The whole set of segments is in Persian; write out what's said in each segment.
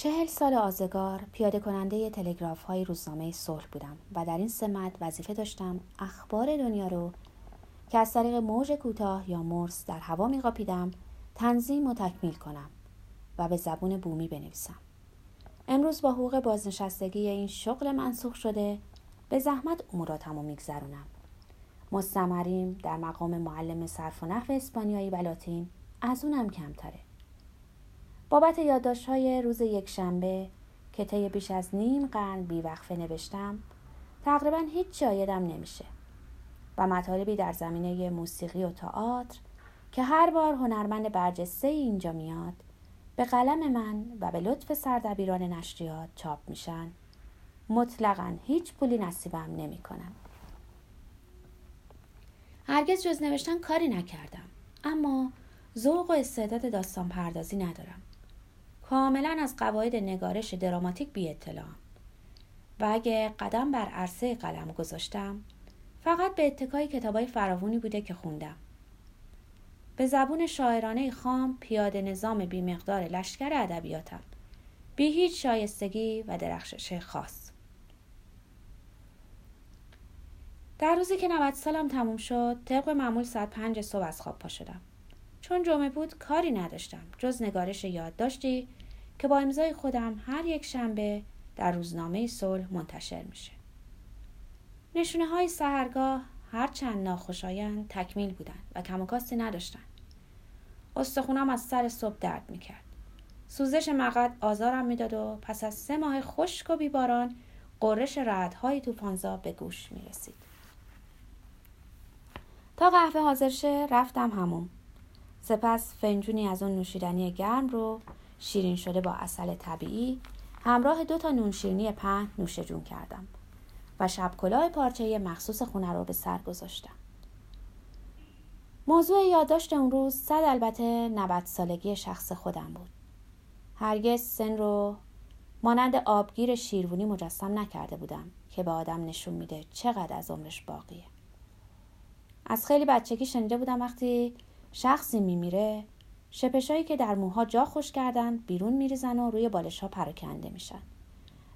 چهل سال آزگار پیاده کننده تلگراف های روزنامه صلح بودم و در این سمت وظیفه داشتم اخبار دنیا رو که از طریق موج کوتاه یا مرس در هوا میقاپیدم تنظیم و تکمیل کنم و به زبون بومی بنویسم. امروز با حقوق بازنشستگی این شغل منسوخ شده به زحمت اموراتم رو میگذرونم. مستمریم در مقام معلم صرف و نحو اسپانیایی و لاتین از اونم کمتره. بابت یادداشت های روز یک شنبه که طی بیش از نیم قرن بیوقفه نوشتم تقریبا هیچ جایدم نمیشه و مطالبی در زمینه موسیقی و تئاتر که هر بار هنرمند برجسته اینجا میاد به قلم من و به لطف سردبیران نشریات چاپ میشن. مطلقا هیچ پولی نصیبم نمی‌کنم. هرگز جز نوشتن کاری نکردم. اما ذوق و استعداد داستان پردازی ندارم. کاملا از قواعد نگارش دراماتیک بی اطلاعم و اگه قدم بر عرصه قلم گذاشتم فقط به اتکای کتابای فراوونی بوده که خوندم. به زبون شاعرانه خام پیاده نظام بیمقدار لشکر ادبیاتم. بی هیچ شایستگی و درخشش خاص. در روزی که 90 سالم تموم شد طبق معمول ساعت پنج صبح از خواب پا شدم. چون جمعه بود کاری نداشتم. جز نگارش یادداشتی که با امضای خودم هر یک شنبه در روزنامه صلح منتشر میشه. نشونه های سهرگاه هرچند ناخوشایند تکمیل بودند و کم و کاستی نداشتن استخونم از سر صبح درد می‌کرد. سوزش مقد آزارم می‌داد و پس از سه ماه خشک و بیباران قررش رعدهای توفانزا به گوش می‌رسید. تا قهوه حاضر شه رفتم همون سپس فنجونی از اون نوشیدنی گرم رو شیرین شده با اصل طبیعی همراه دو تا نون شیرینی پهن نوش جون کردم و شب کلاه پارچه مخصوص خونه رو به سر گذاشتم. موضوع یادداشت اون روز صد البته 90 سالگی شخص خودم بود. هرگز سن رو مانند آبگیر شیروونی مجسم نکرده بودم که به آدم نشون میده چقدر از عمرش باقیه. از خیلی بچگی شنیده بودم وقتی شخصی میمیره شپشایی که در موها جا خوش کردن بیرون میریزن و روی بالش ها پراکنده میشن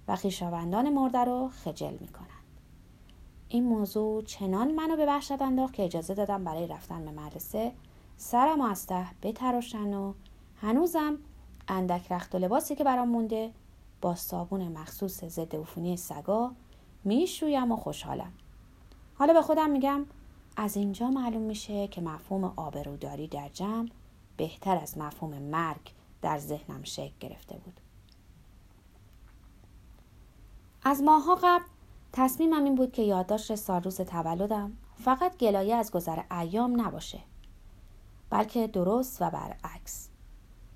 و خیشاوندان مرده رو خجل می‌کنن این موضوع چنان منو به وحشت انداخت که اجازه دادم برای رفتن به مدرسه سرم و از ته بتراشن و هنوزم اندک رخت و لباسی که برام مونده با صابون مخصوص ضد عفونی سگا می‌شویم و خوشحالم. حالا به خودم میگم از اینجا معلوم میشه که مفهوم آبروداری در جمع بهتر از مفهوم مرگ در ذهنم شکل گرفته بود. از ماها قبل تصمیمم این بود که یادداشت سال روز تولدم فقط گلایه از گذر ایام نباشه بلکه درست و برعکس.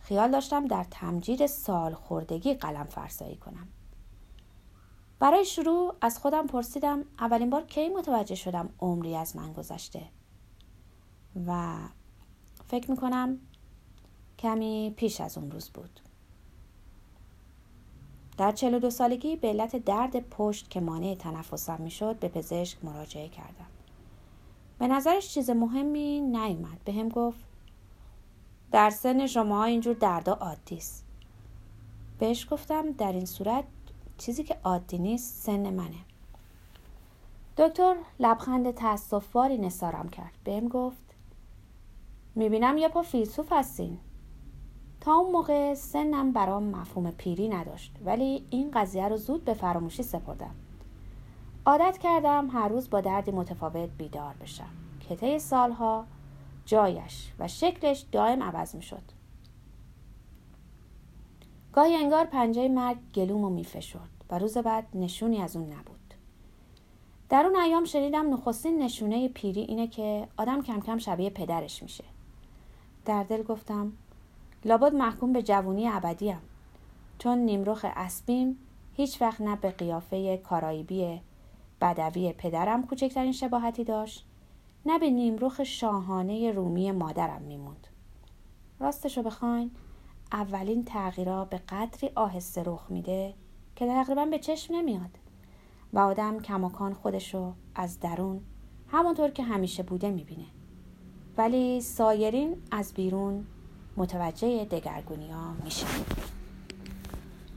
خیال داشتم در تمجید سال خوردگی قلم فرسایی کنم. برای شروع از خودم پرسیدم اولین بار کی متوجه شدم عمری از من گذشته و فکر می‌کنم کمی پیش از اون روز بود. در 42 سالگی به علت درد پشت که مانع تنفسم می‌شد به پزشک مراجعه کردم. به نظرش چیز مهمی نیومد. به هم گفت در سن شما اینجور دردا عادی است. بهش گفتم در این صورت چیزی که عادی نیست سن منه. دکتر لبخند تاسفباری نثارم کرد. بهم گفت می‌بینم یه پا فیلسوف هستین. تا اون موقع سنم برام مفهوم پیری نداشت ولی این قضیه رو زود به فراموشی سپردم. عادت کردم هر روز با دردی متفاوت بیدار بشم که طی سالها جایش و شکلش دائم عوض می شد گاهی انگار پنجه مرگ گلوم و میفشرد و روز بعد نشونی از اون نبود. در اون ایام شنیدم نخستین نشونه پیری اینه که آدم کم کم شبیه پدرش میشه. در دل گفتم لابد محکوم به جوونی ابدیم. چون نیمروخ اسبیم هیچ وقت نه به قیافه کارایبی بدوی پدرم کوچکترین شباهتی داشت نه به نیمروخ شاهانه رومی مادرم میموند. راستشو بخواین اولین تغییرها به قدری آهسته رخ میده که تقریبا به چشم نمیاد. و آدم کماکان خودشو از درون همونطور که همیشه بوده می‌بینه. ولی سایرین از بیرون متوجه دگرگونی ها میشن.